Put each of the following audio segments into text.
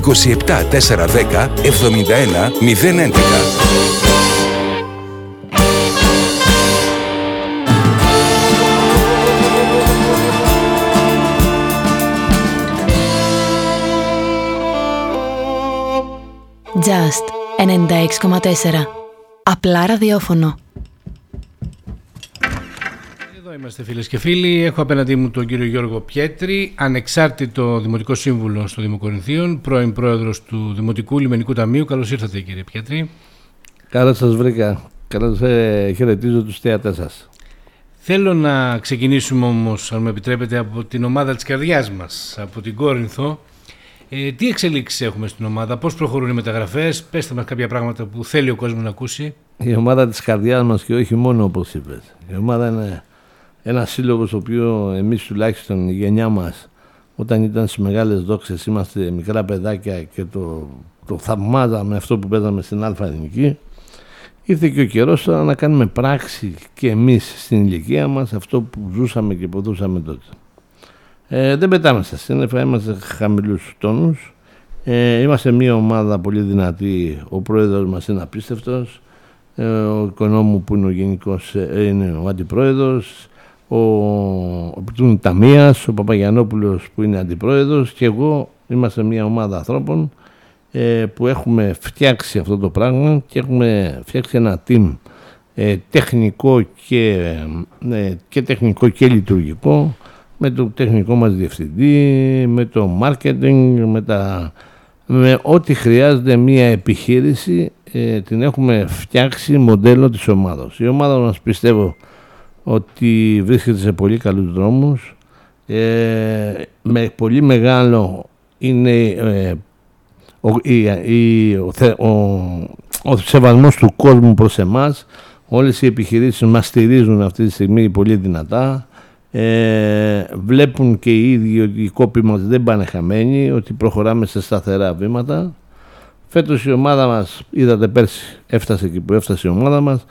27 410 71 011. Just 96,4 Απλά ραδιόφωνο Εδώ είμαστε φίλες και φίλοι. Έχω απέναντί μου τον κύριο Γιώργο Πιέτρη, ανεξάρτητο Δημοτικό Σύμβουλο στο Δήμο Κορινθίων, πρώην πρόεδρος του Δημοτικού Λιμενικού Ταμείου. Καλώς ήρθατε κύριε Πιέτρη. Καλώς σας βρήκα. Καλώς ε, χαιρετίζω τους θέατές σας. Θέλω να ξεκινήσουμε όμως, αν με επιτρέπετε, από την ομάδα της καρδιάς μας, από την Κόρινθο. Ε, τι εξελίξεις έχουμε στην ομάδα, πώς προχωρούν οι μεταγραφές, πέστε μας κάποια πράγματα που θέλει ο κόσμος να ακούσει. Η ομάδα της καρδιάς μας και όχι μόνο όπως είπες. Η ομάδα είναι ένα σύλλογος στο οποίο εμείς τουλάχιστον η γενιά μας όταν ήταν στις μεγάλες δόξες είμαστε μικρά παιδάκια και το, το θαυμάζαμε αυτό που παίζαμε στην Α Ελληνική ήρθε και ο καιρός τώρα να κάνουμε πράξη και εμείς στην ηλικία μας αυτό που ζούσαμε και ποδούσαμε τότε. Ε, δεν πετάμε στα σύννεφα, είμαστε χαμηλούς τόνους. Ε, είμαστε μια ομάδα πολύ δυνατή. Ο πρόεδρος μας είναι απίστευτος. Ε, ο οικονόμου που είναι ο γενικός ε, είναι ο αντιπρόεδρος. Ο, ο Ταμίας, ο Παπαγιανόπουλος που είναι αντιπρόεδρος και εγώ είμαστε μια ομάδα ανθρώπων ε, που έχουμε φτιάξει αυτό το πράγμα και έχουμε φτιάξει ένα team ε, τεχνικό και, ε, και τεχνικό και λειτουργικό με το τεχνικό μας διευθυντή, με το marketing, με, τα, με ό,τι χρειάζεται μια επιχείρηση ε, την έχουμε φτιάξει μοντέλο της ομάδας. Η ομάδα μας πιστεύω ότι βρίσκεται σε πολύ καλούς δρόμους ε, με πολύ μεγάλο είναι ε, ο, η, ο, ο, ο σεβασμός του κόσμου προς εμάς όλες οι επιχειρήσεις μας στηρίζουν αυτή τη στιγμή πολύ δυνατά ε, βλέπουν και οι ίδιοι ότι οι κόποι μας δεν πάνε χαμένοι, ότι προχωράμε σε σταθερά βήματα. Φέτος η ομάδα μας, είδατε πέρσι, έφτασε εκεί που έφτασε η ομάδα μας.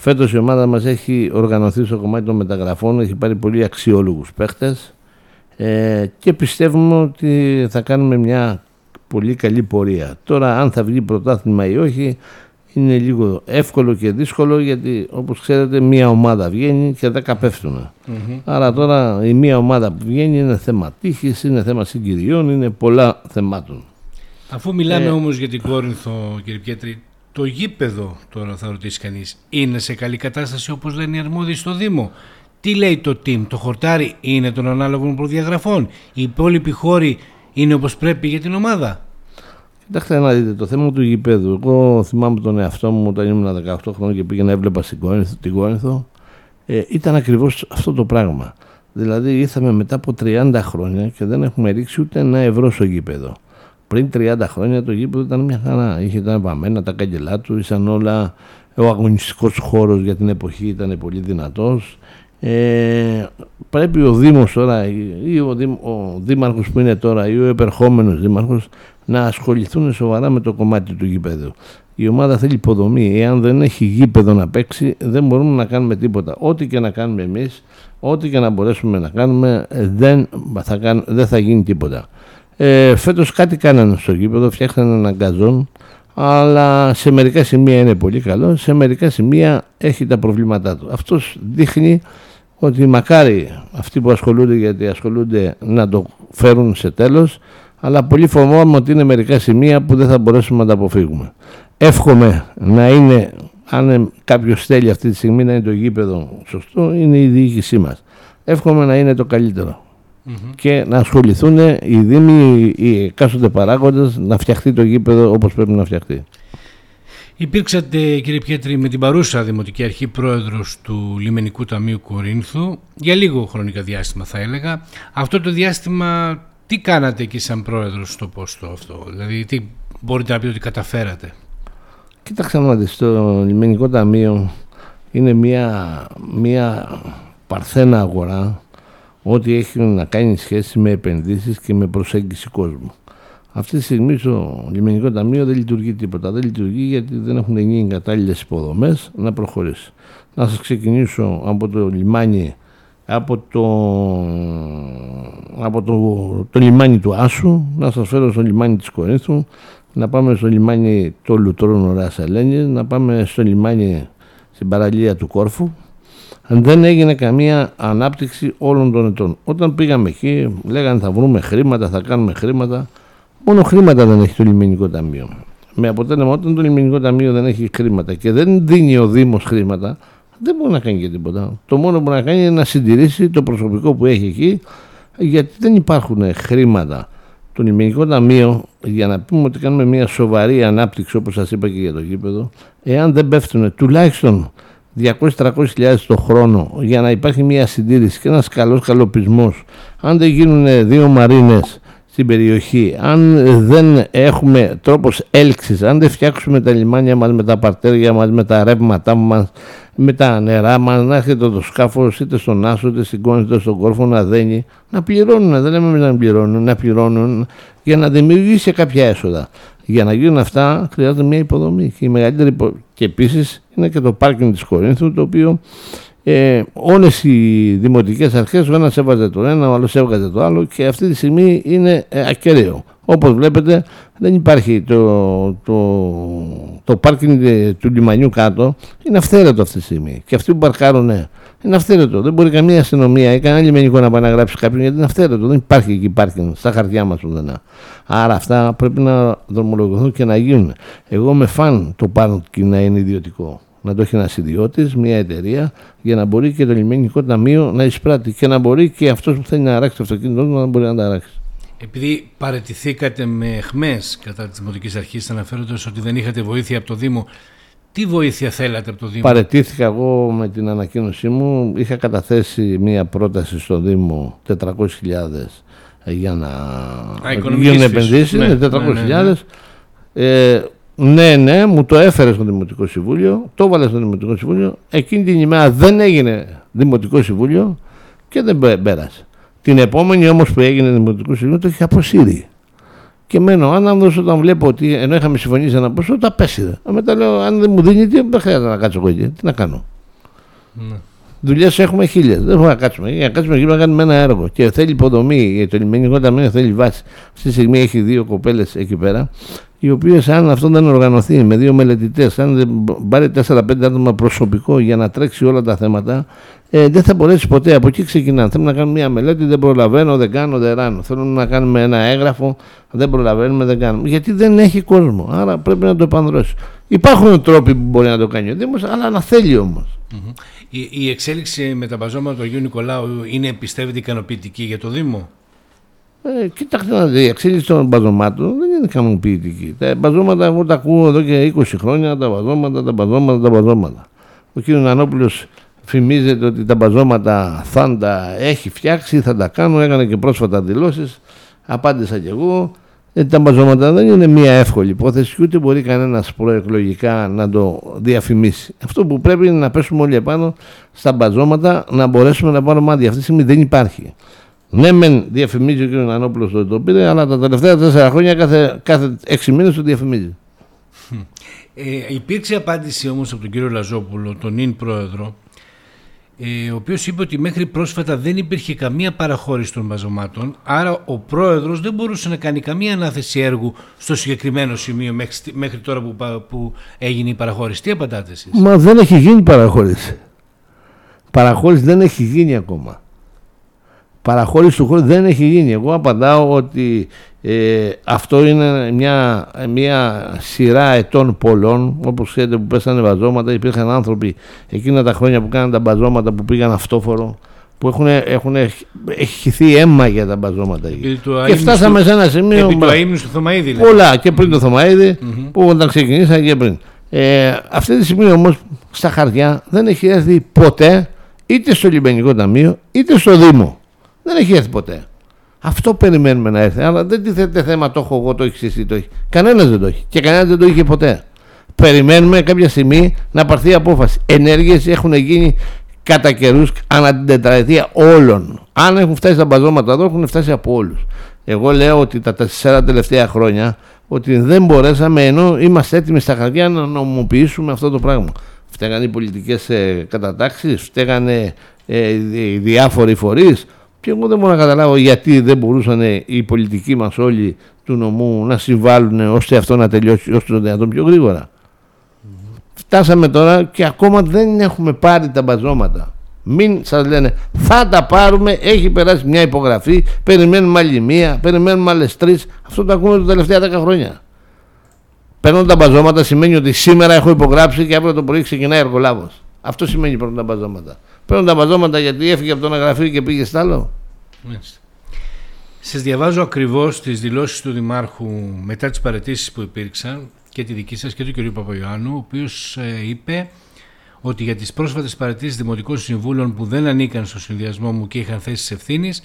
Φέτος η ομάδα μας έχει οργανωθεί στο κομμάτι των μεταγραφών, έχει πάρει πολύ αξιόλογους παίχτες ε, και πιστεύουμε ότι θα κάνουμε μια πολύ καλή πορεία. Τώρα αν θα βγει πρωτάθλημα ή όχι είναι λίγο εύκολο και δύσκολο γιατί όπως ξέρετε μία ομάδα βγαίνει και δέκα πέφτουν. Άρα τώρα η μία ομάδα που βγαίνει είναι θέμα τύχης, είναι θέμα συγκυριών, είναι πολλά θεμάτων. Αφού μιλάμε ε, όμως για την Κόρινθο κύριε Πιέτρη, το γήπεδο τώρα θα ρωτήσει κανείς είναι σε καλή κατάσταση όπως λένε οι αρμόδιοι στο Δήμο; Τι λέει το team, το χορτάρι είναι των ανάλογων προδιαγραφών, οι υπόλοιποι χώροι είναι όπως πρέπει για την ομάδα; Κοιτάξτε να δείτε το θέμα του γηπέδου. Εγώ θυμάμαι τον εαυτό μου όταν ήμουν 18 χρόνια και πήγαινα έβλεπα στην Κόρινθο, την Κόρινθο. Ε, ήταν ακριβώς αυτό το πράγμα. Δηλαδή ήρθαμε μετά από 30 χρόνια και δεν έχουμε ρίξει ούτε ένα ευρώ στο γήπεδο. Πριν 30 χρόνια το γήπεδο ήταν μια χαρά. Είχε τα βαμμένα, τα κάγκελά του, ήσαν όλα. Ο αγωνιστικός χώρος για την εποχή ήταν πολύ δυνατός. Ε, πρέπει ο Δήμος τώρα ή ο, Δήμ, ο Δήμαρχος που είναι τώρα ή ο επερχόμενος Δήμαρχος να ασχοληθούν σοβαρά με το κομμάτι του γήπεδου. Η ομάδα θέλει υποδομή. Εάν δεν έχει γήπεδο να παίξει, δεν μπορούμε να κάνουμε τίποτα. Ό,τι και να κάνουμε εμείς, ό,τι και να μπορέσουμε να κάνουμε, δεν θα, δεν θα γίνει τίποτα. Ε, φέτος κάτι κάνανε στο γήπεδο, φτιάξανε έναν γκαζόν, αλλά σε μερικά σημεία είναι πολύ καλό, σε μερικά σημεία έχει τα προβλήματά του. Αυτός δείχνει ότι μακάρι αυτοί που ασχολούνται γιατί ασχολούνται να το φέρουν σε τέλος αλλά πολύ φοβάμαι ότι είναι μερικά σημεία που δεν θα μπορέσουμε να τα αποφύγουμε. Εύχομαι να είναι, αν κάποιος θέλει αυτή τη στιγμή να είναι το γήπεδο σωστό, είναι η διοίκησή μας. Εύχομαι να είναι το καλύτερο. Και να ασχοληθούν οι Δήμοι, οι εκάστοτε παράγοντες να φτιαχτεί το γήπεδο όπως πρέπει να φτιαχτεί. Υπήρξατε κύριε Πιέτρη με την παρούσα Δημοτική Αρχή πρόεδρος του Λιμενικού Ταμείου Κορίνθου για λίγο χρονικά διάστημα θα έλεγα. Αυτό το διάστημα τι κάνατε εκεί σαν πρόεδρος στο πόστο αυτό, δηλαδή τι μπορείτε να πείτε ότι καταφέρατε; Κοίταξε να δεις, το λιμενικό ταμείο είναι μια, μια παρθένα αγορά ό,τι έχει να κάνει σχέση με επενδύσεις και με προσέγγιση κόσμου. Αυτή τη στιγμή στο λιμενικό ταμείο δεν λειτουργεί τίποτα. Δεν λειτουργεί γιατί δεν έχουν γίνει κατάλληλες υποδομές να προχωρήσει. Να σας ξεκινήσω από το λιμάνι από το, από το, το λιμάνι του Άσου, να σας φέρω στο λιμάνι της Κορίνθου, να πάμε στο λιμάνι το Λουτρών Ράς Ελένης, να πάμε στο λιμάνι στην παραλία του Κόρφου. Δεν έγινε καμία ανάπτυξη όλων των ετών. Όταν πήγαμε εκεί, λέγανε θα βρούμε χρήματα, θα κάνουμε χρήματα. Μόνο χρήματα δεν έχει το λιμενικό ταμείο. Με αποτέλεσμα, όταν το λιμενικό ταμείο δεν έχει χρήματα και δεν δίνει ο Δήμος χρήματα, δεν μπορεί να κάνει και τίποτα. Το μόνο που μπορεί να κάνει είναι να συντηρήσει το προσωπικό που έχει εκεί, γιατί δεν υπάρχουν χρήματα. Το λιμενικό ταμείο, για να πούμε ότι κάνουμε μια σοβαρή ανάπτυξη, όπως σας είπα και για το γήπεδο, εάν δεν πέφτουν τουλάχιστον 200-300 το χρόνο για να υπάρχει μια συντήρηση και ένας καλός καλοπισμός. Αν δεν γίνουν δύο μαρίνες στην περιοχή αν δεν έχουμε τρόπος έλξης αν δεν φτιάξουμε τα λιμάνια μας με τα παρτέρια μας με τα ρεύματά μας με τα νερά μας να έρχεται το σκάφος είτε στον Άσο είτε στην Κόνη είτε στον Κόρφο να δένει να πληρώνουν δεν λέμε να πληρώνουν να πληρώνουν για να δημιουργήσει κάποια έσοδα. Για να γίνουν αυτά χρειάζεται μια υποδομή και η μεγαλύτερη και επίσης είναι και το πάρκινγκ της Κορίνθου το οποίο ε, όλες οι δημοτικές αρχές ο ένας έβαζε το ένα, ο άλλος έβγαζε το άλλο και αυτή τη στιγμή είναι ε, ακέραιο. Όπως βλέπετε δεν υπάρχει το, το, το πάρκινγκ του λιμανιού κάτω, είναι αυθαίρετο αυτή τη στιγμή. Και αυτοί που παρκάρουν είναι αυθαίρετο. Δεν μπορεί καμία αστυνομία ή κανένα λιμενικό να πάει να γράψει κάποιον γιατί είναι αυθαίρετο. Δεν υπάρχει εκεί πάρκινγκ στα χαρτιά μας ουδενά. Άρα αυτά πρέπει να δρομολογηθούν και να γίνουν. Εγώ με φαν το πάρκινγκ να είναι ιδιωτικό. Να το έχει ένας ιδιώτης, μια εταιρεία, για να μπορεί και το λιμενικό ταμείο να εισπράττει και να μπορεί και αυτός που θέλει να αράξει το αυτοκίνητο να μπορεί να τα αράξει. Επειδή παρετηθήκατε με εχμές κατά της Δημοτικής Αρχής, αναφέροντας ότι δεν είχατε βοήθεια από το Δήμο, τι βοήθεια θέλατε από το Δήμο; Παρετήθηκα εγώ με την ανακοίνωσή μου. Είχα καταθέσει μία πρόταση στο Δήμο 400.000 για να γίνουν επενδύσεις. Ναι, 400.000. Ναι, ναι, ναι. Ε, ναι, ναι, μου το έφερε στο Δημοτικό Συμβούλιο, το έβαλε στο Δημοτικό Συμβούλιο. Εκείνη την ημέρα δεν έγινε Δημοτικό Συμβούλιο και δεν πέρασε. Την επόμενη όμως που έγινε Δημοτικό Συμβούλιο το είχε αποσύρει. Και μένω άναυδος όταν βλέπω ότι ενώ είχαμε συμφωνήσει ένα ποσό, τα πέσυρε. Μετά λέω: Αν δεν μου δίνει, δεν χρειάζεται να κάτσω εγώ εκεί. Τι να κάνω; Ναι. Δουλειές έχουμε χίλιες. Δεν μπορούμε να κάτσουμε. Για να κάτσουμε εκεί να κάνουμε ένα έργο. Και θέλει υποδομή. Το λιμενικό ταμείο θέλει βάση. Αυτή τη στιγμή έχει δύο κοπέλες εκεί πέρα οι οποίες αν αυτό δεν οργανωθεί με δύο μελετητές, αν δεν πάρει 4-5 άτομα προσωπικό για να τρέξει όλα τα θέματα, ε, δεν θα μπορέσει ποτέ. Από εκεί ξεκινάνε. Θέλουμε να κάνουμε μια μελέτη, δεν προλαβαίνω, δεν κάνω, δεν ράνω. Θέλουμε να κάνουμε ένα έγγραφο, δεν προλαβαίνουμε, δεν κάνουμε. Γιατί δεν έχει κόσμο. Άρα πρέπει να το επανδρώσει. Υπάρχουν τρόποι που μπορεί να το κάνει ο Δήμος, αλλά να θέλει όμως. Η, η εξέλιξη με τα μπαζώματα του Αγίου Νικολάου είναι, πιστεύετε, ικανοποιητική για το Δήμο; Ε, κοιτάξτε να δεις, η εξέλιξη των μπαζωμάτων δεν είναι ικανοποιητική. Τα μπαζώματα εγώ τα ακούω εδώ και 20 χρόνια, τα μπαζώματα, τα μπαζώματα, τα μπαζώματα. Ο κ. Νανόπουλος φημίζεται ότι τα μπαζώματα θα τα έχει φτιάξει, θα τα κάνω, έκανε και πρόσφατα δηλώσεις. Απάντησα κι εγώ. Ε, τα μπαζώματα δεν είναι μια εύκολη υπόθεση ούτε μπορεί κανένας προεκλογικά να το διαφημίσει. Αυτό που πρέπει είναι να πέσουμε όλοι επάνω στα μπαζώματα να μπορέσουμε να πάρουμε άδεια. Αυτή τη στιγμή δεν υπάρχει. Ναι, μεν διαφημίζει ο κ. Νανόπουλος το το πήρε, αλλά τα τελευταία τέσσερα χρόνια κάθε, κάθε έξι μήνες το διαφημίζει. Ε, υπήρξε απάντηση όμως από τον κύριο Λαζόπουλο, τον νυν πρόεδρο, ε, ο οποίος είπε ότι μέχρι πρόσφατα δεν υπήρχε καμία παραχώρηση των μαζομάτων, άρα ο πρόεδρος δεν μπορούσε να κάνει καμία ανάθεση έργου στο συγκεκριμένο σημείο μέχρι, μέχρι τώρα που, που έγινε η παραχώρηση. Τι απαντάτε εσείς; Μα δεν έχει γίνει παραχώρηση. Παραχώρηση δεν έχει γίνει ακόμα παραχώρηση του χώρου δεν έχει γίνει. Εγώ απαντάω ότι ε, αυτό είναι μια, μια σειρά ετών πολλών, όπως ξέρετε που πέσανε βαζώματα, υπήρχαν άνθρωποι εκείνα τα χρόνια που κάναν τα μπαζώματα που πήγαν αυτόφορο, που έχουν, έχουν έχει αίμα για τα μπαζώματα εκεί. Και φτάσαμε σε ένα σημείο. Επί του του Θωμαίδη. Πολλά και πριν το Θωμαίδη, mm-hmm. που όταν ξεκινήσαν και πριν. Ε, αυτή τη στιγμή όμως στα χαρτιά δεν έχει έρθει ποτέ είτε στο λιμενικό ταμείο είτε στο Δήμο. Δεν έχει έρθει ποτέ. Αυτό περιμένουμε να έρθει. Αλλά δεν τίθεται θέμα το έχω εγώ, το έχεις εσύ, το έχεις. Κανένας δεν το έχει. Και κανένας δεν το είχε ποτέ. Περιμένουμε κάποια στιγμή να πάρθει απόφαση. Ενέργειες έχουν γίνει κατά καιρούς ανά την τετραετία όλων. Αν έχουν φτάσει τα μπαζώματα εδώ, έχουν φτάσει από όλους. Εγώ λέω ότι τα τέσσερα τελευταία χρόνια ότι δεν μπορέσαμε ενώ είμαστε έτοιμοι στα χαρτιά να νομοποιήσουμε αυτό το πράγμα. Φταίγανε οι πολιτικές ε, κατατάξεις, φταίγανε ε, οι διάφοροι φορείς και εγώ δεν μπορώ να καταλάβω γιατί δεν μπορούσαν οι πολιτικοί μας όλοι του νομού να συμβάλλουν ώστε αυτό να τελειώσει ώστε το δυνατόν πιο γρήγορα. Φτάσαμε τώρα και ακόμα δεν έχουμε πάρει τα μπαζώματα. Μην σας λένε θα τα πάρουμε, έχει περάσει μια υπογραφή, περιμένουμε άλλη μία, περιμένουμε άλλες τρεις. Αυτό το ακούμε τα τελευταία 10 χρόνια. Παίρνω τα μπαζώματα σημαίνει ότι σήμερα έχω υπογράψει και αύριο το πρωί ξεκινάει εργολάβος. Αυτό σημαίνει παίρνω τα μπαζώματα. Παίρνω τα μπαζώματα γιατί έφυγε από τον γραφείο και πήγε στο άλλο. Σας διαβάζω ακριβώς τις δηλώσεις του Δημάρχου μετά τις παρετήσει που υπήρξαν και τη δική σας και του κ. Παπαϊωάννου, ο οποίος ε, είπε ότι για τις πρόσφατες παρετήσει δημοτικών συμβούλων που δεν ανήκαν στο συνδυασμό μου και είχαν θέσεις ευθύνης,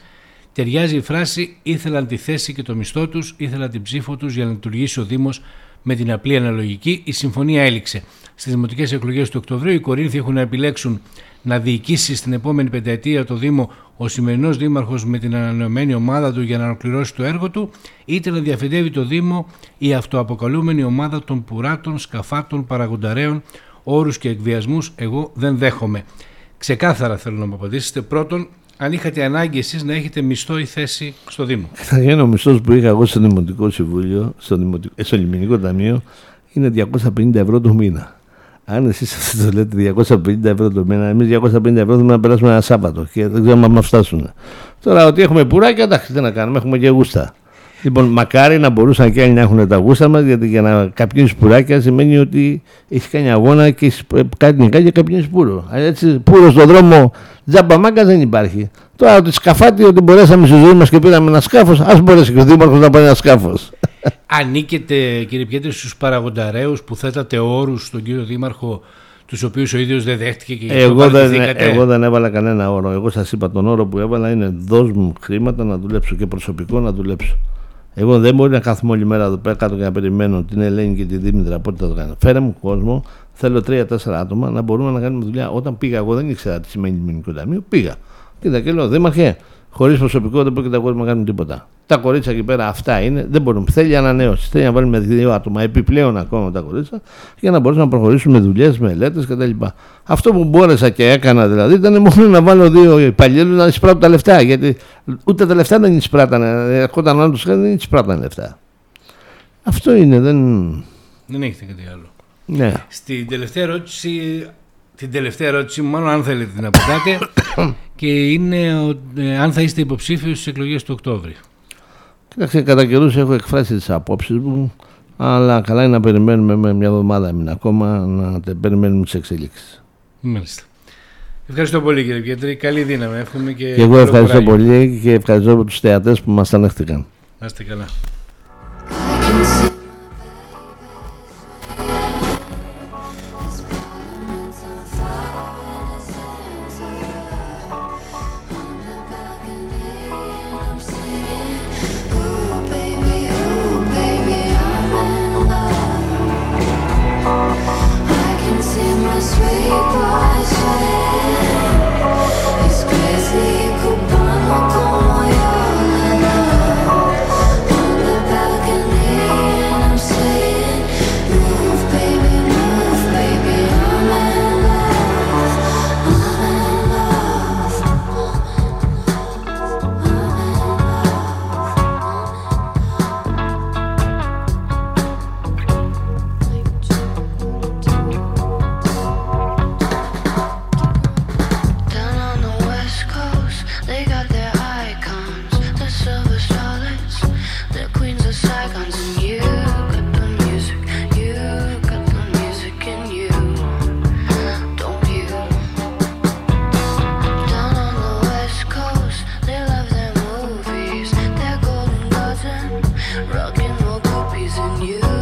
ταιριάζει η φράση Ήθελαν τη θέση και το μισθό τους, ήθελαν την ψήφο τους για να λειτουργήσει ο Δήμος με την απλή αναλογική. Η συμφωνία έληξε. Στις δημοτικές εκλογές του Οκτωβρίου, οι Κορίνθοι έχουν να επιλέξουν να διοικήσει στην επόμενη πενταετία το Δήμο ο σημερινός Δήμαρχος με την ανανεωμένη ομάδα του για να ολοκληρώσει το έργο του, είτε να διαφεντεύει το Δήμο η αυτοαποκαλούμενη ομάδα των πουράτων, σκαφάτων, παραγονταρέων, όρους και εκβιασμούς. Εγώ δεν δέχομαι. Ξεκάθαρα θέλω να μου απαντήσετε. Πρώτον, αν είχατε ανάγκη εσείς να έχετε μισθό ή θέση στο Δήμο. Καταρχήν, ο μισθός που είχα εγώ στο Δημοτικό Συμβούλιο, στο, Δημοτικό, ε, στο Λιμενικό Ταμείο, είναι 250 ευρώ το μήνα. Αν εσείς αυτό το λέτε 250 ευρώ το μήνα, εμείς 250 ευρώ θέλουμε να περάσουμε ένα Σάββατο και δεν ξέρουμε αν μας φτάσουν. Τώρα ότι έχουμε πουράκια, εντάξει, τι να κάνουμε, έχουμε και γούστα. Λοιπόν, μακάρι να μπορούσαν και άλλοι να έχουν τα γούστα μας, γιατί για να καπνίσει πουράκια σημαίνει ότι έχεις κάνει αγώνα και έχεις κάτι νικά και καπνίσει πουρο. Έτσι, πουρο στον δρόμο τζάμπα μάγκα δεν υπάρχει. Τώρα ότι σκαφάτι ότι μπορέσαμε στη ζωή μας και πήραμε ένα σκάφος, ας μπορέσει και ο Δήμαρχος να πάρει ένα σκάφος. Ανήκετε, κύριε Πιέτρη, στους παραγονταρέους που θέτατε όρους στον κύριο Δήμαρχο τους οποίους ο ίδιος δεν δέχτηκε και εγώ δεν, εγώ δεν έβαλα κανένα όρο. Εγώ σας είπα τον όρο που έβαλα είναι δώσ' μου χρήματα να δουλέψω και προσωπικό να δουλέψω. Εγώ δεν μπορεί να κάθομαι όλη μέρα εδώ πέρα κάτω και να περιμένω την Ελένη και τη Δήμητρα πότε θα το κάνω. Φέρε μου κόσμο, θέλω τρία-τέσσερα άτομα να μπορούμε να κάνουμε δουλειά. Όταν πήγα, εγώ δεν ήξερα τι σημαίνει μηνικό ταμείο. Πήγα. Κοίτα και λέω, Δήμαρχε, χωρίς προσωπικό δεν μπορεί και τα κόσμος να κάνουν τίποτα. Τα κορίτσια εκεί πέρα αυτά είναι, δεν μπορούμε. Θέλει ανανέωση. Θέλει να βάλουμε δύο άτομα επιπλέον ακόμα τα κορίτσια για να μπορέσουμε να προχωρήσουμε δουλειές, μελέτε κτλ. Αυτό που μπόρεσα και έκανα δηλαδή ήταν μόνο να βάλω δύο υπαλλήλους να εισπράττω τα λεφτά. Γιατί ούτε τα λεφτά δεν εισπράττανε. Ερχόταν άλλο του δεν εισπράττανε λεφτά. Αυτό είναι, δεν. Δεν έχετε κάτι άλλο. Ναι. Στην τελευταία ερώτηση, την τελευταία ερώτηση, μάλλον αν θέλετε να απαντάτε, και είναι ε, αν θα είστε υποψήφιος στις εκλογές του Οκτώβρη. Κοίταξε, κατά καιρούς έχω εκφράσει τις απόψεις μου, αλλά καλά είναι να περιμένουμε με μια εβδομάδα έμεινα ακόμα να περιμένουμε τις εξελίξεις. Μάλιστα. Ευχαριστώ πολύ κύριε Πιέτρη. Καλή δύναμη. Εύχομαι και, και εγώ ευχαριστώ πολύ και ευχαριστώ τους θεατές που μας ανέχτηκαν. Να είστε καλά.